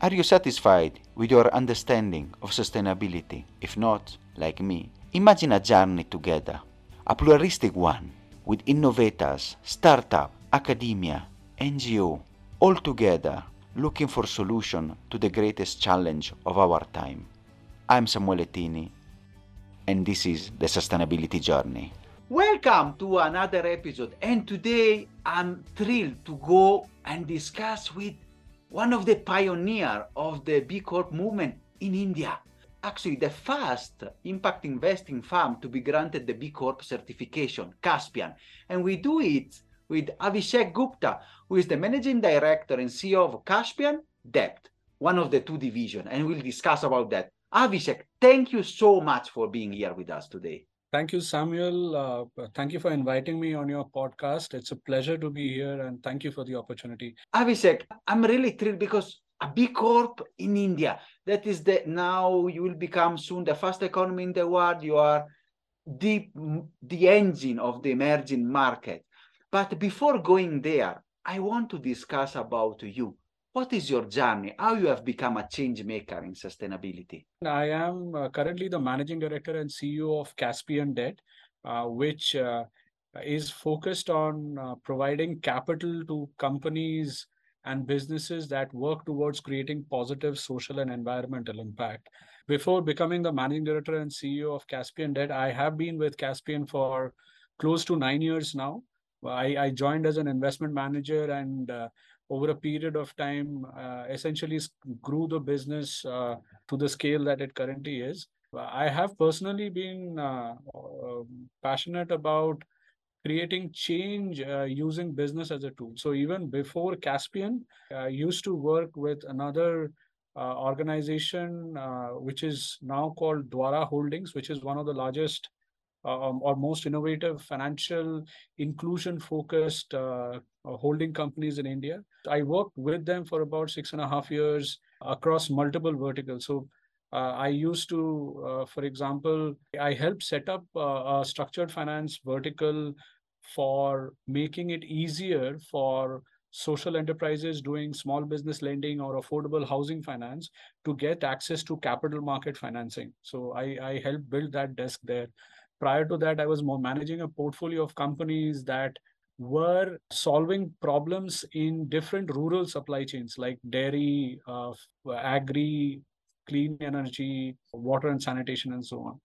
Are you satisfied with your understanding of sustainability? If not, like me, imagine a journey together, a pluralistic one, with innovators, startup, academia, NGO, all together looking for solution to the greatest challenge of our time. I'm Samuele Tini, and this is the Sustainability Journey. Welcome to another episode, and today I'm thrilled to go and discuss with one of the pioneer of the B Corp movement in India. Actually, the first impact investing firm to be granted the B Corp certification, Caspian. And we do it with Avishek Gupta, who is the managing director and CEO of Caspian Debt, one of the two divisions. And we'll discuss about that. Avishek, thank you so much for being here with us today. Thank you, Samuel. Uh, thank you for inviting me on your podcast. It's a pleasure to be here and thank you for the opportunity. Avishek, I'm really thrilled because a B Corp in India, that is the now you will become soon the first economy in the world. You are the, the engine of the emerging market. But before going there, I want to discuss about you. What is your journey? How you have become a change maker in sustainability? I am uh, currently the managing director and CEO of Caspian Debt, uh, which uh, is focused on uh, providing capital to companies and businesses that work towards creating positive social and environmental impact. Before becoming the managing director and CEO of Caspian Debt, I have been with Caspian for close to nine years now. I, I joined as an investment manager and uh, over a period of time, uh, essentially grew the business uh, to the scale that it currently is. I have personally been uh, um, passionate about creating change uh, using business as a tool. So even before Caspian, I used to work with another uh, organization uh, which is now called Dwara Holdings, which is one of the largest um, or most innovative financial inclusion focused uh, holding companies in India. I worked with them for about six and a half years across multiple verticals. So uh, I used to, uh, for example, I helped set up uh, a structured finance vertical for making it easier for social enterprises doing small business lending or affordable housing finance to get access to capital market financing. So I, I helped build that desk there prior to that i was more managing a portfolio of companies that were solving problems in different rural supply chains like dairy uh, agri clean energy water and sanitation and so on.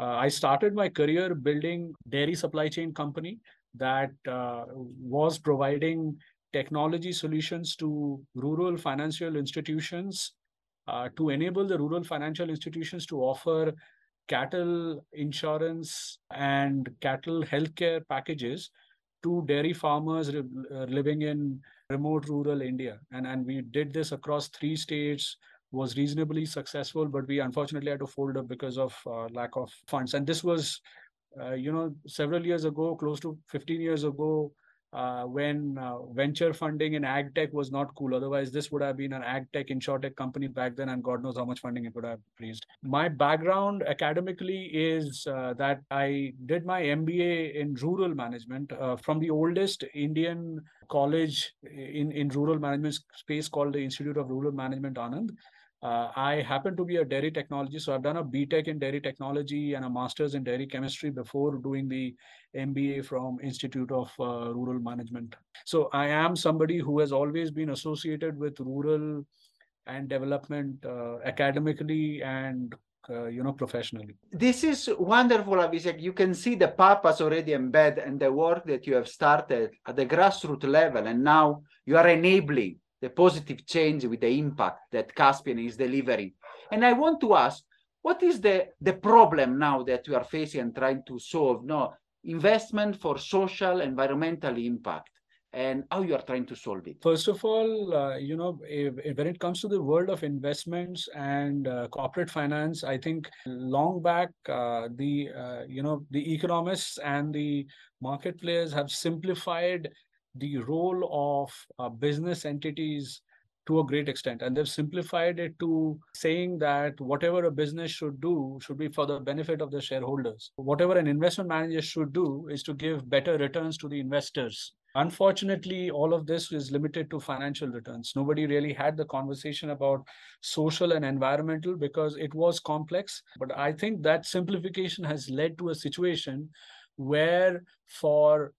Uh, i started my career building dairy supply chain company that uh, was providing technology solutions to rural financial institutions uh, to enable the rural financial institutions to offer cattle insurance and cattle healthcare packages to dairy farmers uh, living in remote rural India. And, and we did this across three states, was reasonably successful, but we unfortunately had to fold up because of uh, lack of funds. And this was, uh, you know, several years ago, close to 15 years ago, uh, when uh, venture funding in ag tech was not cool. Otherwise, this would have been an ag tech, insurtech company back then, and God knows how much funding it would have raised. My background academically is uh, that I did my MBA in rural management uh, from the oldest Indian college in, in rural management space called the Institute of Rural Management Anand. Uh, I happen to be a dairy technology, so I've done a BTech in dairy technology and a master's in dairy chemistry before doing the MBA from Institute of uh, Rural Management. So I am somebody who has always been associated with rural and development uh, academically and uh, you know professionally this is wonderful Avishek you can see the purpose already embedded and the work that you have started at the grassroots level and now you are enabling the positive change with the impact that Caspian is delivering. And I want to ask, what is the, the problem now that we are facing and trying to solve? No, investment for social, environmental impact and how you are trying to solve it? First of all, uh, you know, if, if when it comes to the world of investments and uh, corporate finance, I think long back, uh, the uh, you know the economists and the market players have simplified the role of uh, business entities to a great extent and they've simplified it to saying that whatever a business should do should be for the benefit of the shareholders whatever an investment manager should do is to give better returns to the investors Unfortunately, all of this is limited to financial returns. Nobody really had the conversation about social and environmental because it was complex. But I think that simplification has led to a situation where for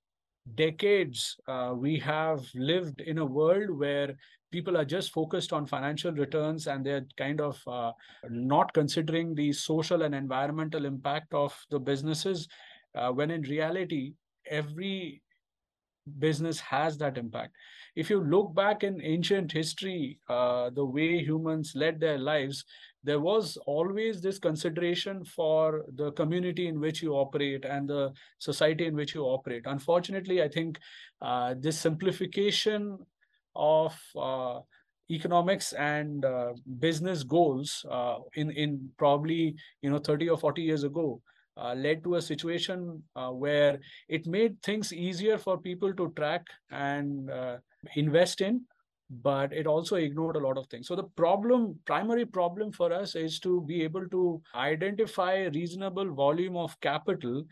decades uh, we have lived in a world where people are just focused on financial returns and they're kind of uh, not considering the social and environmental impact of the businesses uh, when in reality every business has that impact. If you look back in ancient history, uh, the way humans led their lives, there was always this consideration for the community in which you operate and the society in which you operate. Unfortunately, I think uh, this simplification of uh, economics and uh, business goals uh, in in probably you know 30 or 40 years ago uh, led to a situation uh, where it made things easier for people to track and invest in but it also ignored a lot of things. So the problem primary problem for us is to be able to identify reasonable volume of capital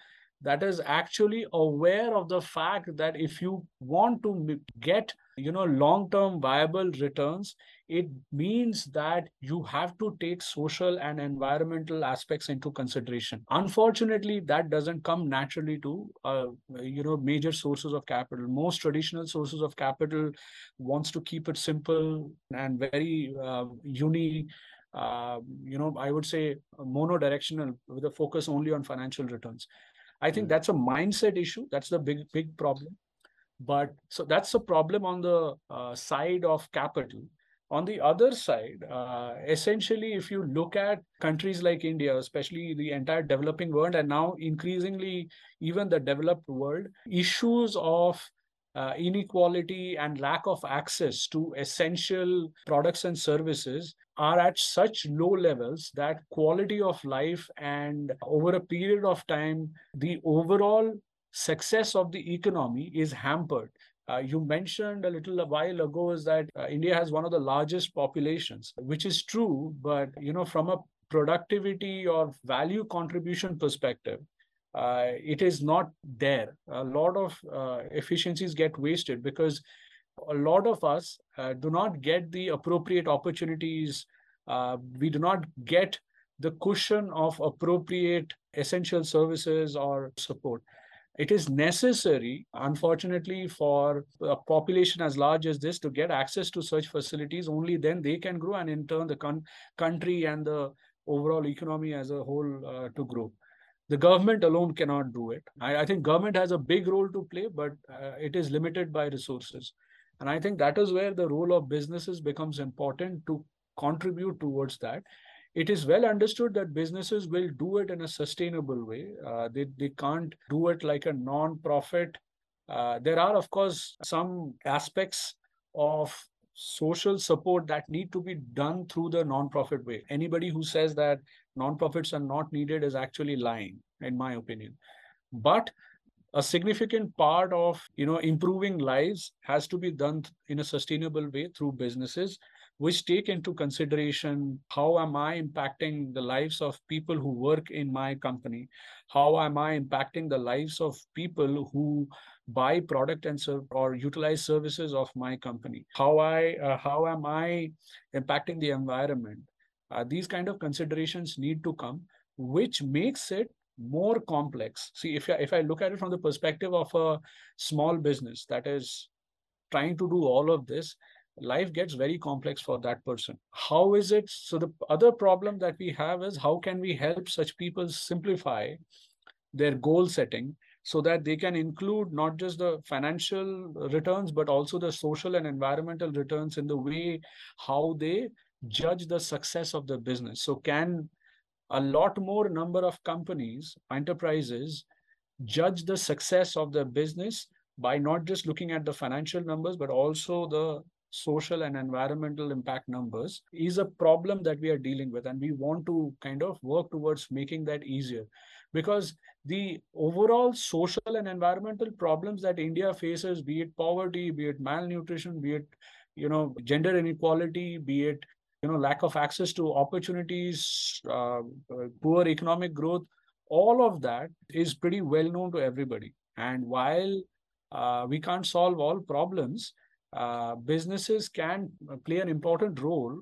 that is actually aware of the fact that if you want to get you know long term viable returns it means that you have to take social and environmental aspects into consideration. Unfortunately that doesn't come naturally to uh, you know major sources of capital. Most traditional sources of capital wants to keep it simple and very uh, uni uh, you know i would say monodirectional with a focus only on financial returns I think hmm. that's a mindset issue. That's the big, big problem. But so that's a problem on the uh, side of capital. On the other side, uh, essentially, if you look at countries like India, especially the entire developing world, and now increasingly even the developed world, issues of uh, inequality and lack of access to essential products and services are at such low levels that quality of life and over a period of time the overall success of the economy is hampered. Uh, you mentioned a little while ago is that uh, india has one of the largest populations which is true but you know from a productivity or value contribution perspective uh, it is not there a lot of uh, efficiencies get wasted because a lot of us uh, do not get the appropriate opportunities. Uh, we do not get the cushion of appropriate essential services or support. It is necessary, unfortunately, for a population as large as this to get access to such facilities. Only then they can grow, and in turn, the con- country and the overall economy as a whole uh, to grow the government alone cannot do it. I, I, think government has a big role to play, but uh, it is limited by resources. And I think that is where the role of businesses becomes important to contribute towards that. It is well understood that businesses will do it in a sustainable way. Uh, they, they can't do it like a non-profit. Uh, there are, of course, some aspects of social support that need to be done through the non-profit way. Anybody who says that non-profits are not needed is actually lying, in my opinion. But a significant part of you know improving lives has to be done in a sustainable way through businesses which take into consideration how am i impacting the lives of people who work in my company? How am i impacting the lives of people who buy product and serve or utilize services of my company? How i uh, how am i impacting the environment uh, these kind of considerations need to come which makes it more complex. See, if if I look at it from the perspective of a small business that is trying to do all of this, life gets very complex for that person. How is it? So the other problem that we have is how can we help such people simplify their goal setting so that they can include not just the financial returns but also the social and environmental returns in the way how they judge the success of the business so can a lot more number of companies, enterprises, judge the success of the business by not just looking at the financial numbers, but also the social and environmental impact numbers is a problem that we are dealing with. And we want to kind of work towards making that easier because the overall social and environmental problems that India faces, be it poverty, be it malnutrition, be it you know gender inequality, be it you know lack of access to opportunities uh, uh, poor economic growth all of that is pretty well known to everybody and while uh, we can't solve all problems. Uh, businesses can play an important role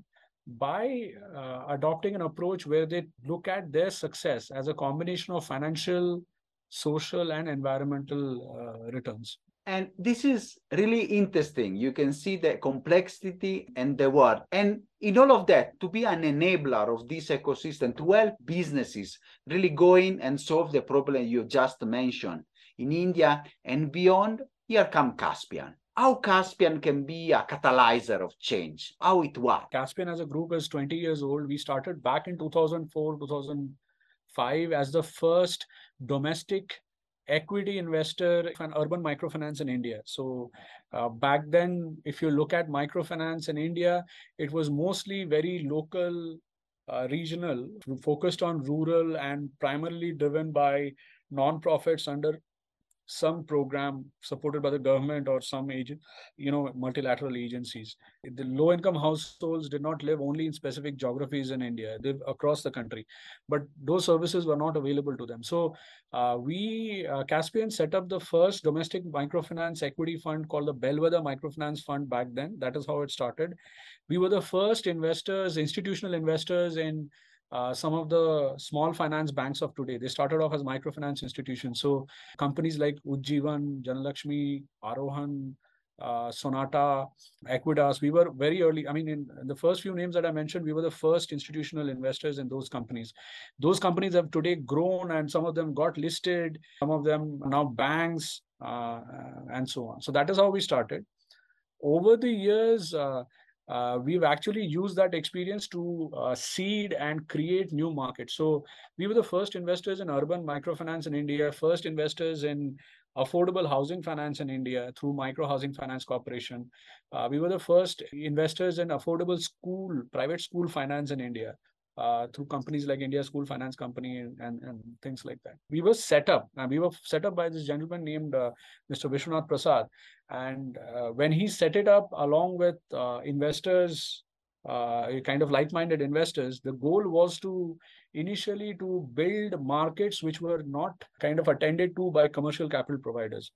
by uh, adopting an approach where they look at their success as a combination of financial, social, and environmental uh, returns. And this is really interesting. You can see the complexity and the work. And in all of that, to be an enabler of this ecosystem, to help businesses really go in and solve the problem you just mentioned in India and beyond, here come Caspian how Caspian can be a catalyzer of change, how it works. Caspian as a group is 20 years old. We started back in 2004, 2005 as the first domestic equity investor in urban microfinance in India. So uh, back then, if you look at microfinance in India, it was mostly very local, uh, regional, focused on rural and primarily driven by non-profits under some program supported by the government or some agent, you know, multilateral agencies. The low income households did not live only in specific geographies in India, they across the country, but those services were not available to them. So uh, we, uh, Caspian set up the first domestic microfinance equity fund called the Bellwether Microfinance Fund back then. That is how it started. We were the first investors, institutional investors in uh, some of the small finance banks of today. They started off as microfinance institutions. So companies like Ujjivan, Janalakshmi, Arohan, uh, Sonata, Equitas, we were very early. I mean, in, in, the first few names that I mentioned, we were the first institutional investors in those companies. Those companies have today grown and some of them got listed, some of them now banks uh, and so on. So that is how we started. Over the years, uh, we've actually used that experience to uh, seed and create new markets. So we were the first investors in urban microfinance in India, first investors in affordable housing finance in India through Micro Housing Finance Corporation. Uh, we were the first investors in affordable school, private school finance in India. Uh, through companies like India School Finance Company and, and, things like that. We were set up, and we were set up by this gentleman named uh, Mr. Vishwanath Prasad. And uh, when he set it up along with uh, investors, uh, kind of like-minded investors, the goal was to initially to build markets which were not kind of attended to by commercial capital providers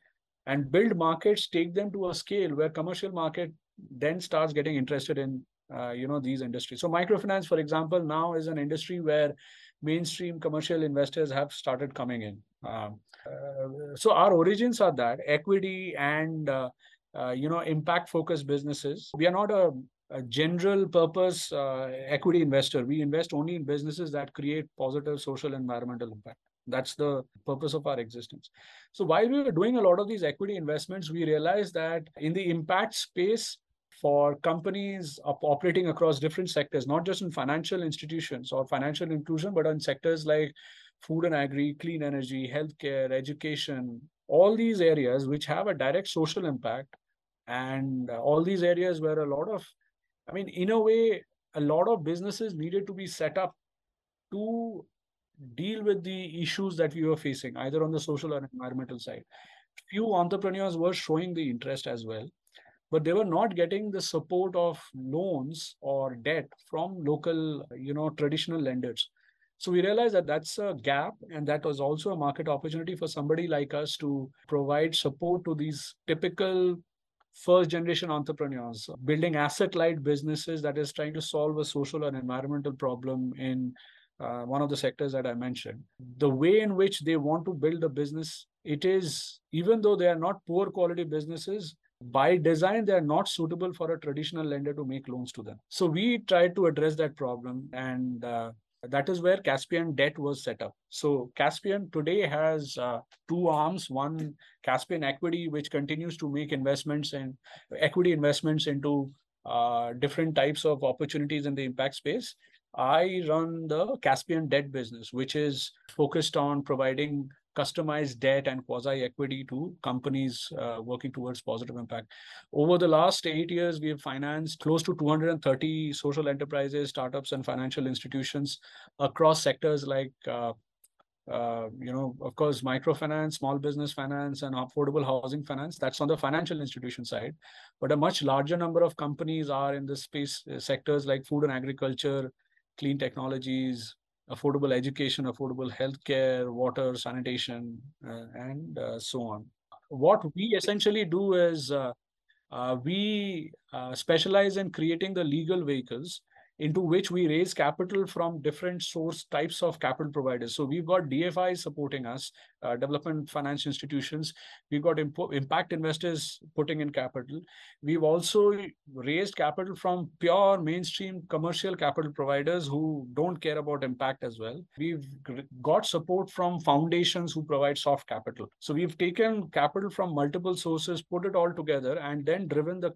and build markets, take them to a scale where commercial market then starts getting interested in uh, you know these industries. So microfinance for example now is an industry where mainstream commercial investors have started coming in. Um, uh, so our origins are that equity and uh, uh you know impact focused businesses. We are not a, a general purpose uh, equity investor. We invest only in businesses that create positive social environmental impact. That's the purpose of our existence. So while we were doing a lot of these equity investments we realized that in the impact space for companies operating across different sectors, not just in financial institutions or financial inclusion, but on sectors like food and agri, clean energy, healthcare, education, all these areas which have a direct social impact. And uh, all these areas where a lot of, I mean, in a way, a lot of businesses needed to be set up to deal with the issues that we were facing, either on the social or environmental side. Few entrepreneurs were showing the interest as well but they were not getting the support of loans or debt from local, you know, traditional lenders. So we realized that that's a gap, and that was also a market opportunity for somebody like us to provide support to these typical first generation entrepreneurs building asset light businesses that is trying to solve a social and environmental problem in uh, one of the sectors that I mentioned. The way in which they want to build a business, it is, even though they are not poor quality businesses, by design, they are not suitable for a traditional lender to make loans to them. So we tried to address that problem, and uh, that is where Caspian Debt was set up. So Caspian today has uh, two arms: one Caspian Equity, which continues to make investments and equity investments into uh, different types of opportunities in the impact space. I run the Caspian Debt business, which is focused on providing customized debt and quasi equity to companies uh, working towards positive impact. Over the last eight years, we have financed close to 230 social enterprises, startups, and financial institutions across sectors like uh, uh, you know, of course, microfinance, small business finance, and affordable housing finance. That's on the financial institution side. But a much larger number of companies are in the space uh, sectors like food and agriculture, clean technologies, affordable education, affordable healthcare, water, sanitation, uh, and uh, so on. what we essentially do is uh, uh, we uh, specialize in creating the legal vehicles into which we raise capital from different source types of capital providers. So we've got DFIs supporting us, uh, development finance institutions. We've got imp- impact investors putting in capital. We've also raised capital from pure mainstream commercial capital providers who don't care about impact as well. We've got support from foundations who provide soft capital. So we've taken capital from multiple sources, put it all together, and then driven the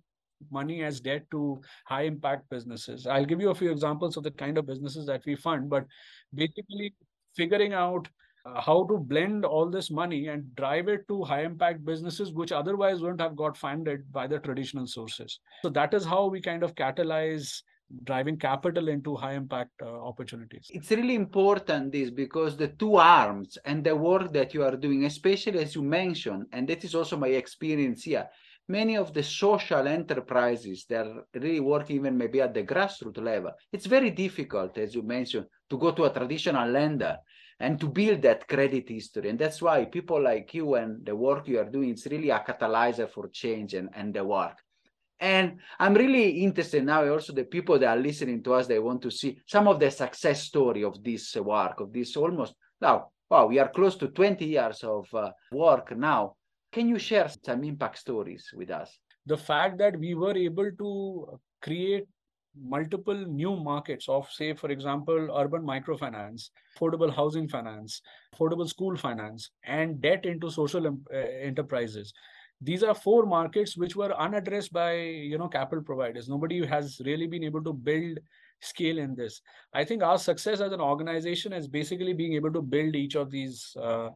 money as debt to high impact businesses. I'll give you a few examples of the kind of businesses that we fund, but basically figuring out uh, how to blend all this money and drive it to high impact businesses which otherwise wouldn't have got funded by the traditional sources. So that is how we kind of catalyze driving capital into high impact uh, opportunities it's really important this because the two arms and the work that you are doing especially as you mentioned and that is also my experience here many of the social enterprises that are really working even maybe at the grassroots level, it's very difficult, as you mentioned, to go to a traditional lender and to build that credit history. And that's why people like you and the work you are doing, it's really a catalyzer for change and, and the work. And I'm really interested now also the people that are listening to us, they want to see some of the success story of this work, of this almost now, wow, we are close to 20 years of uh, work now. Can you share some impact stories with us? The fact that we were able to create multiple new markets of say for example urban microfinance affordable housing finance affordable school finance and debt into social uh, enterprises. These are four markets which were unaddressed by you know capital providers. Nobody has really been able to build scale in this. I think our success as an organization is basically being able to build each of these uh,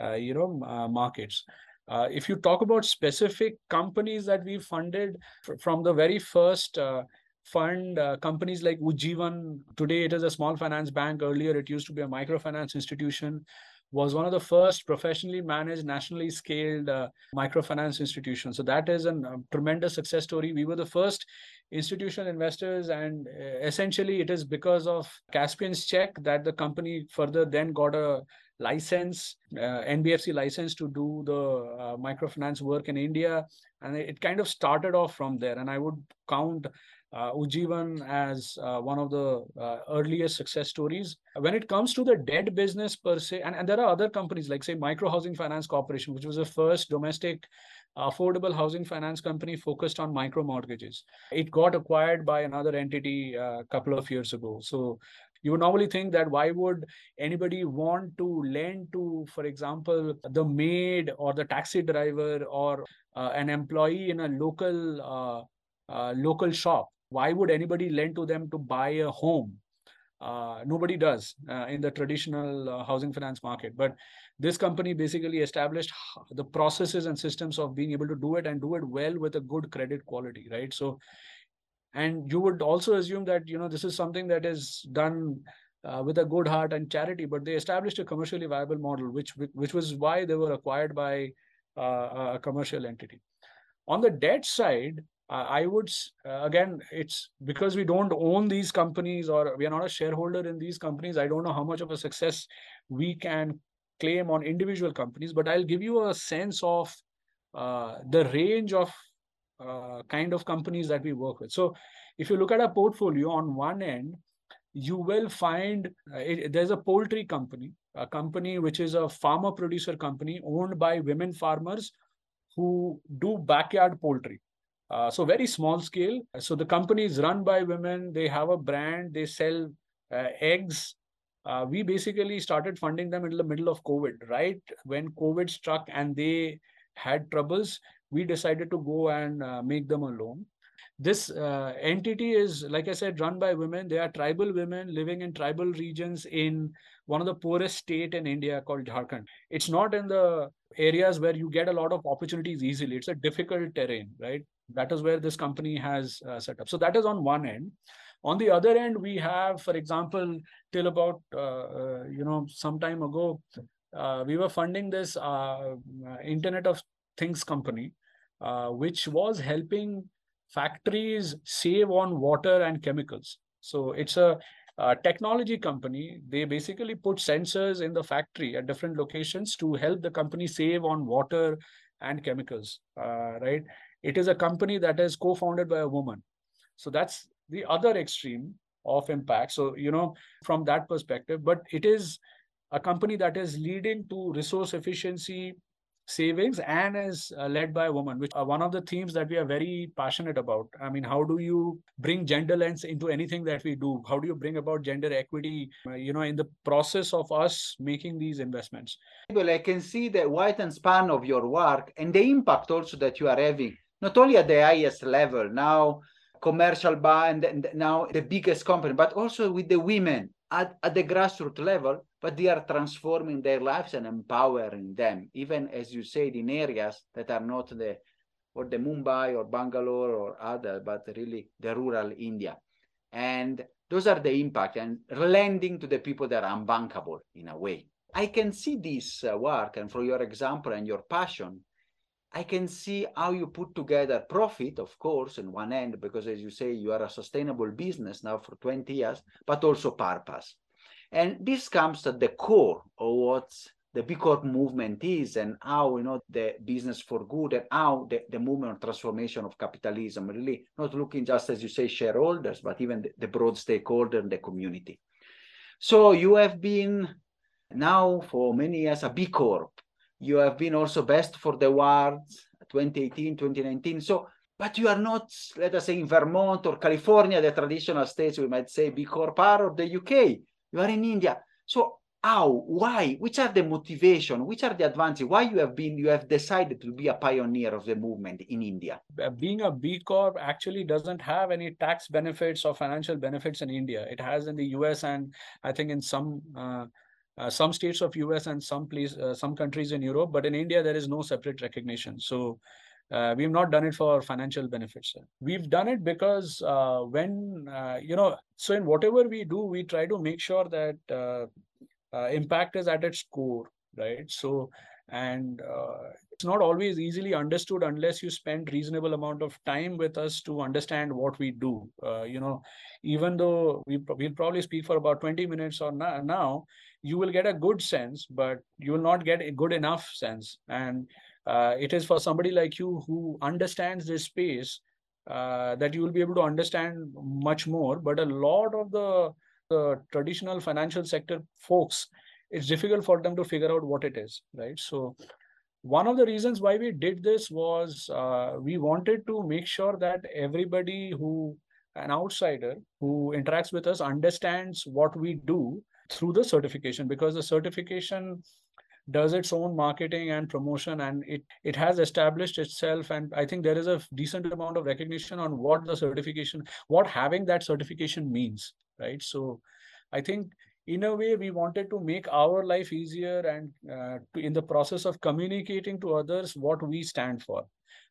uh, you know uh, markets uh, if you talk about specific companies that we funded from the very first uh, fund, uh, companies like Ujjivan, today it is a small finance bank. Earlier it used to be a microfinance institution was one of the first professionally managed, nationally scaled uh, microfinance institutions. So that is a um, tremendous success story. We were the first institutional investors, and uh, essentially it is because of Caspian's check that the company further then got a license, uh, NBFC license to do the uh, microfinance work in India. And it kind of started off from there. And I would count uh, Ujjivan as uh, one of the uh, earliest success stories. When it comes to the debt business per se, and, and there are other companies like, say, Micro Housing Finance Corporation, which was the first domestic affordable housing finance company focused on micro mortgages. It got acquired by another entity a couple of years ago. So you would normally think that why would anybody want to lend to for example the maid or the taxi driver or uh, an employee in a local uh, uh, local shop why would anybody lend to them to buy a home? Uh, nobody does uh, in the traditional uh, housing finance market. But this company basically established the processes and systems of being able to do it and do it well with a good credit quality right? So and you would also assume that you know this is something that is done uh, with a good heart and charity but they established a commercially viable model which which was why they were acquired by uh, a commercial entity. On the debt side i would uh, again it's because we don't own these companies or we are not a shareholder in these companies i don't know how much of a success we can claim on individual companies but i'll give you a sense of uh, the range of uh, kind of companies that we work with. So if you look at our portfolio on one end, you will find uh, it, there's a poultry company, a company which is a farmer producer company owned by women farmers who do backyard poultry. Uh, so very small scale. So the company is run by women. They have a brand. They sell uh, eggs. Uh, we basically started funding them in the middle of COVID, right when COVID struck and they had troubles we decided to go and uh, make them a loan. This uh, entity is, like I said, run by women. They are tribal women living in tribal regions in one of the poorest state in India called Jharkhand. It's not in the areas where you get a lot of opportunities easily. It's a difficult terrain, right? That is where this company has uh, set up. So that is on one end. On the other end, we have, for example, till about uh, uh you know some time ago, uh, we were funding this uh, Internet of Things company, which was helping factories save on water and chemicals. So it's a, a, technology company. They basically put sensors in the factory at different locations to help the company save on water and chemicals, uh, right? It is a company that is co-founded by a woman. So that's the other extreme of impact. So, you know, from that perspective, but it is a company that is leading to resource efficiency savings and is uh, led by a woman which are one of the themes that we are very passionate about i mean how do you bring gender lens into anything that we do how do you bring about gender equity uh, you know in the process of us making these investments well i can see the wide and span of your work and the impact also that you are having not only at the highest level now commercial bar and, now the biggest company but also with the women at, at the grassroots level, but they are transforming their lives and empowering them, even as you said, in areas that are not the or the Mumbai or Bangalore or other, but really the rural India. And those are the impact and lending to the people that are unbankable in a way. I can see this uh, work and from your example and your passion, I can see how you put together profit, of course, in one end, because as you say, you are a sustainable business now for 20 years, but also purpose. And this comes at the core of what the B Corp movement is and how you know the business for good and how the, the movement of transformation of capitalism really not looking just as you say shareholders, but even the, the broad stakeholder and the community. So you have been now for many years a B Corp you have been also best for the awards 2018, 2019. So, but you are not, let us say, in Vermont or California, the traditional states, we might say, B Corp or the UK. You are in India. So how, why, which are the motivation, which are the advantages, why you have been, you have decided to be a pioneer of the movement in India? Uh, being a B Corp actually doesn't have any tax benefits or financial benefits in India. It has in the US and I think in some uh, uh, some states of US and some place, uh, some countries in Europe, but in India there is no separate recognition. So uh, we've not done it for financial benefits. We've done it because uh, when uh, you know, so in whatever we do, we try to make sure that uh, impact is at its core, right? So and it's not always easily understood unless you spend reasonable amount of time with us to understand what we do. you know, even though we we'll probably speak for about 20 minutes or now you will get a good sense, but you will not get a good enough sense. And uh, it is for somebody like you who understands this space uh, that you will be able to understand much more. But a lot of the, the traditional financial sector folks, it's difficult for them to figure out what it is, right? So one of the reasons why we did this was uh, we wanted to make sure that everybody who an outsider who interacts with us understands what we do through the certification because the certification does its own marketing and promotion and it it has established itself and i think there is a decent amount of recognition on what the certification what having that certification means right? So i think in a way we wanted to make our life easier and uh, to, in the process of communicating to others what we stand for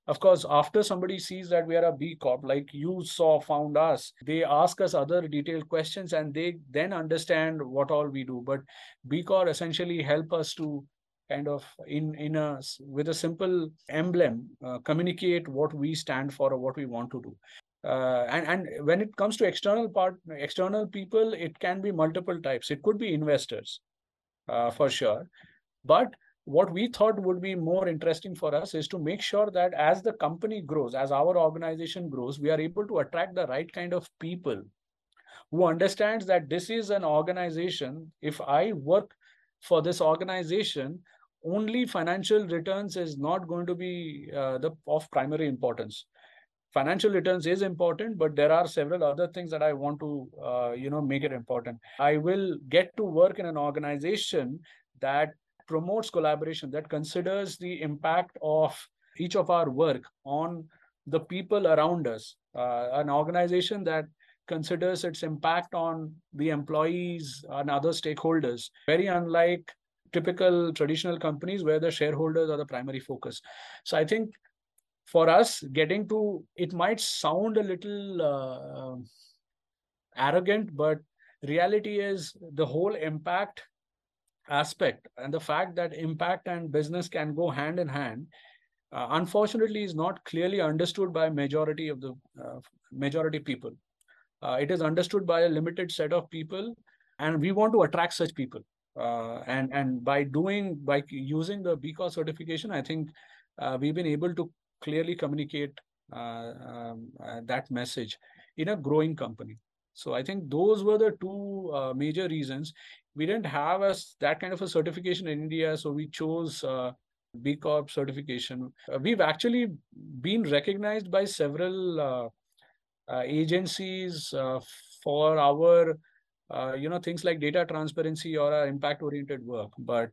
of course, after somebody sees that we are a B Corp, like you saw, found us, they ask us other detailed questions and they then understand what all we do. But B Corp essentially help us to kind of in in a with a simple emblem uh, communicate what we stand for or what we want to do uh, and and when it comes to external part external people it can be multiple types it could be investors uh, for sure but what we thought would be more interesting for us is to make sure that as the company grows, as our organization grows, we are able to attract the right kind of people who understands that this is an organization. If I work for this organization, only financial returns is not going to be uh, the of primary importance. Financial returns is important, but there are several other things that I want to, uh, you know, make it important. I will get to work in an organization that promotes collaboration, that considers the impact of each of our work on the people around us, uh, an organization that considers its impact on the employees and other stakeholders, very unlike typical traditional companies where the shareholders are the primary focus. So I think for us, getting to it might sound a little uh, arrogant, but reality is the whole impact aspect and the fact that impact and business can go hand in hand uh, unfortunately is not clearly understood by majority of the uh, majority people. Uh, it is understood by a limited set of people and we want to attract such people. Uh, and and by doing by using the B Corp certification i think uh, we've been able to clearly communicate uh, um, uh, that message in a growing company. So I think those were the two uh, major reasons. We didn't have us that kind of a certification in India, so we chose uh, B Corp certification. Uh, we've actually been recognized by several uh, agencies for our, you know, things like data transparency or our impact-oriented work. But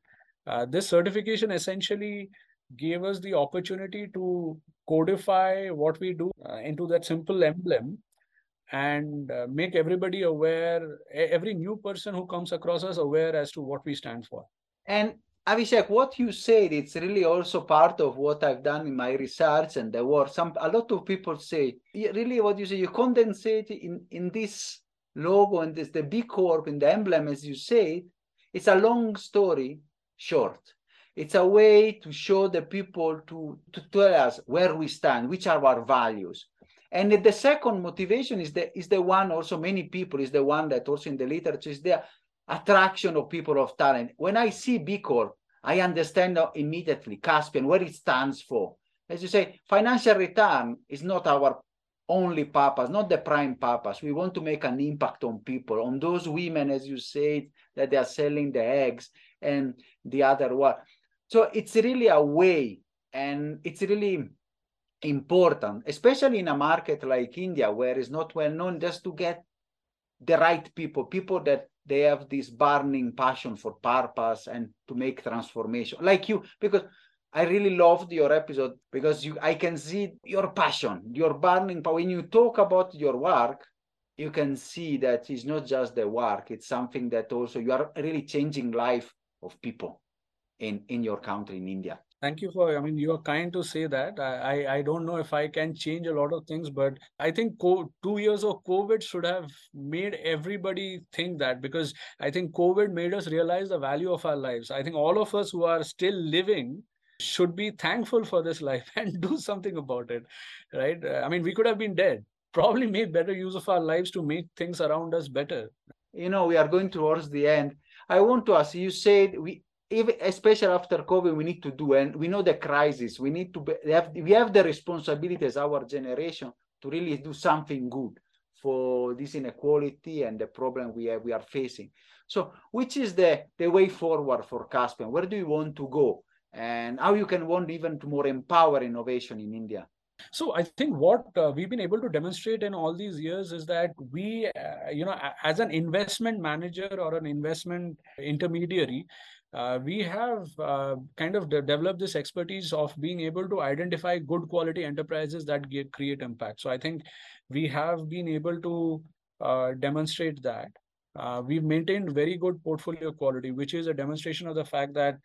this certification essentially gave us the opportunity to codify what we do into that simple emblem and uh, make everybody aware, every new person who comes across us aware as to what we stand for. And Avishek, what you said, it's really also part of what I've done in my research and the work. Some a lot of people say, really what you say, you condensate in, in this logo and this the B Corp in the emblem, as you say, it's a long story short. It's a way to show the people to, to tell us where we stand, which are our values. And the second motivation is the is the one also many people is the one that also in the literature is the attraction of people of talent. When I see B Corp, I understand immediately Caspian what it stands for. As you say, financial return is not our only purpose, not the prime purpose. We want to make an impact on people, on those women, as you said, that they are selling the eggs and the other one. So it's really a way, and it's really important, especially in a market like India, where it's not well known, just to get the right people, people that they have this burning passion for purpose and to make transformation, like you, because I really loved your episode because you I can see your passion, your burning power. When you talk about your work, you can see that it's not just the work, it's something that also you are really changing life of people in, in your country in India. Thank you for, I mean, you are kind to say that. I, I don't know if I can change a lot of things, but I think co- two years of COVID should have made everybody think that because I think COVID made us realize the value of our lives. I think all of us who are still living should be thankful for this life and do something about it, right? I mean, we could have been dead, probably made better use of our lives to make things around us better. You know, we are going towards the end. I want to ask you said we even especially after COVID, we need to do, and we know the crisis. We need to be, have we have the responsibility as our generation to really do something good for this inequality and the problem we have, we are facing. So, which is the the way forward for Caspian? Where do you want to go, and how you can want even to more empower innovation in India? So I think what uh, we've been able to demonstrate in all these years is that we, uh, you know, as an investment manager or an investment intermediary, uh, we have uh, kind of de developed this expertise of being able to identify good quality enterprises that get, create impact. So I think we have been able to uh, demonstrate that. Uh, we've maintained very good portfolio quality, which is a demonstration of the fact that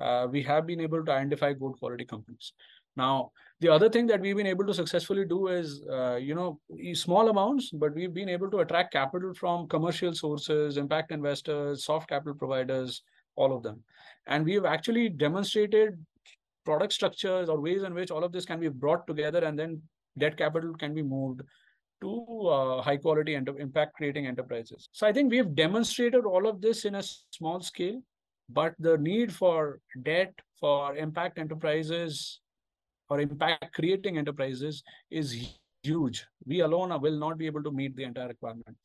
uh, we have been able to identify good quality companies. Now, the other thing that we've been able to successfully do is, uh, you know, small amounts, but we've been able to attract capital from commercial sources, impact investors, soft capital providers, all of them. And we have actually demonstrated product structures or ways in which all of this can be brought together and then debt capital can be moved to uh, high quality and impact creating enterprises. So I think we've demonstrated all of this in a small scale, but the need for debt for impact enterprises or impact creating enterprises is huge. We alone will not be able to meet the entire requirement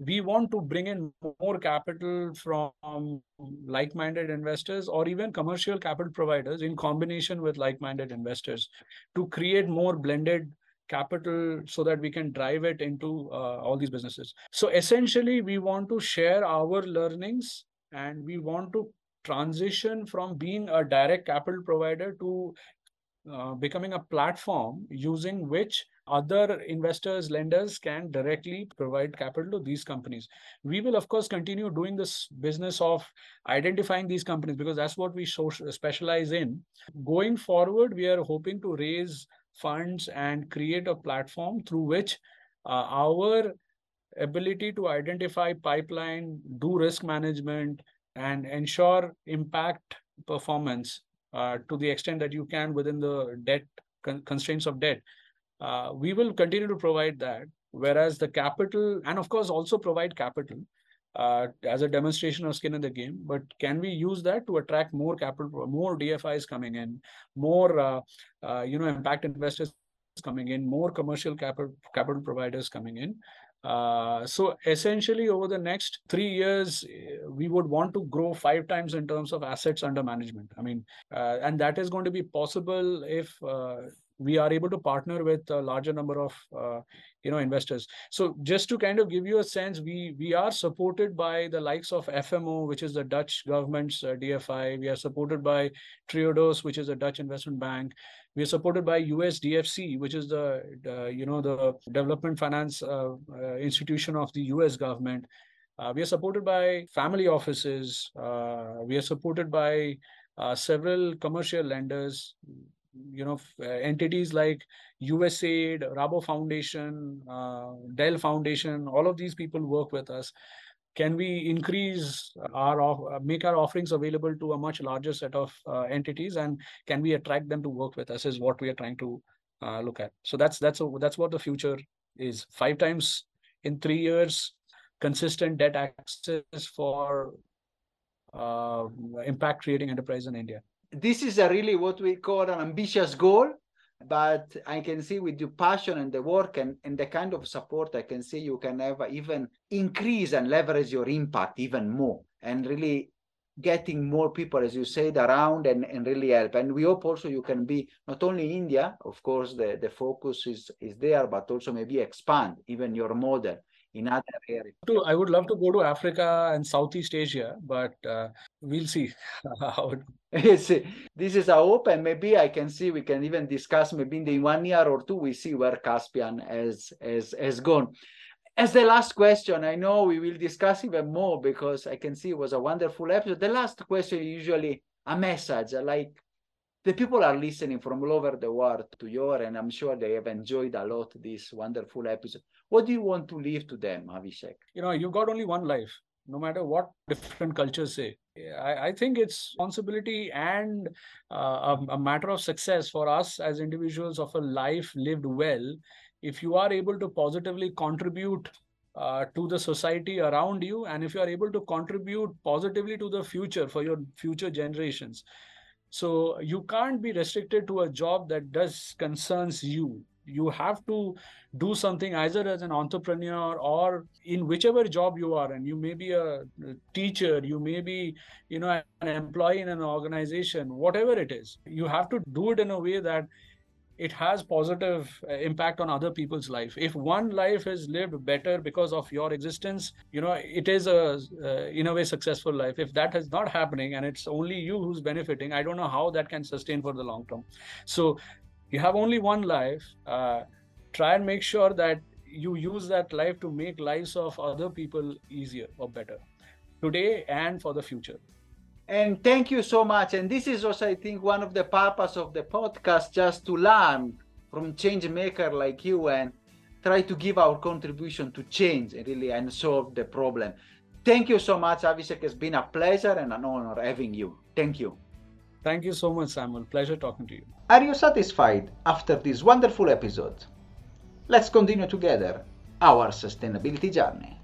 we want to bring in more capital from like-minded investors or even commercial capital providers in combination with like-minded investors to create more blended capital so that we can drive it into uh, all these businesses. So essentially we want to share our learnings and we want to transition from being a direct capital provider to uh, becoming a platform using which other investors, lenders can directly provide capital to these companies. We will, of course, continue doing this business of identifying these companies because that's what we so- specialize in. Going forward, we are hoping to raise funds and create a platform through which uh, our ability to identify pipeline, do risk management, and ensure impact performance uh, to the extent that you can within the debt con constraints of debt. Uh, we will continue to provide that. Whereas the capital, and of course, also provide capital. uh, as a demonstration of skin in the game. But can we use that to attract more capital, more DFIs coming in, more uh, uh, you know impact investors coming in, more commercial capital capital providers coming in? Uh, so essentially, over the next three years, we would want to grow five times in terms of assets under management. I mean, uh, and that is going to be possible if uh, we are able to partner with a larger number of uh, you know investors. So just to kind of give you a sense we we are supported by the likes of fmo which is the dutch government's uh, dfi we are supported by triodos which is a dutch investment bank. We are supported by usdfc which is the uh, you know the development finance uh, uh, institution of the us government. Uh, we are supported by family offices. We are supported by several commercial lenders you know uh, entities like USAID, Rabo Foundation, uh, Dell Foundation, all of these people work with us. Can we increase our uh, make our offerings available to a much larger set of uh, entities, and can we attract them to work with us? Is what we are trying to uh, look at. So that's that's a, that's what the future is. Five times in three years, consistent debt access for uh, impact creating enterprise in India this is a really what we call an ambitious goal but i can see with your passion and the work and, and the kind of support i can see you can have even increase and leverage your impact even more and really getting more people as you said around and, and really help and we hope also you can be not only india of course the, the focus is is there but also maybe expand even your model in other areas. I would love to go to Africa and Southeast Asia, but uh, we'll see how this is a hope, and maybe I can see we can even discuss maybe in the one year or two we see where Caspian has has has gone. As the last question, I know we will discuss even more because I can see it was a wonderful episode. The last question usually a message like the people are listening from all over the world to your, and I'm sure they have enjoyed a lot this wonderful episode. What do you want to leave to them, Avishek? You know, you've got only one life, no matter what different cultures say. I, I think it's responsibility and uh, a, a matter of success for us as individuals of a life lived well. If you are able to positively contribute uh, to the society around you, and if you are able to contribute positively to the future for your future generations, so you can't be restricted to a job that does concerns you. You have to do something either as an entrepreneur or in whichever job you are and you may be a teacher you may be you know an employee in an organization whatever it is you have to do it in a way that it has positive uh, impact on other people's life. If one life is lived better because of your existence you know it is a uh, in a way successful life. If that is not happening and it's only you who's benefiting i don't know how that can sustain for the long term. So you have only one life uh, try and make sure that you use that life to make lives of other people easier or better today and for the future and thank you so much. And this is also, I think, one of the purpose of the podcast, just to learn from change maker like you and try to give our contribution to change really and solve the problem. Thank you so much, Avishek. It's been a pleasure and an honor having you. Thank you. Thank you so much, Samuel. Pleasure talking to you. Are you satisfied after this wonderful episode? Let's continue together our sustainability journey.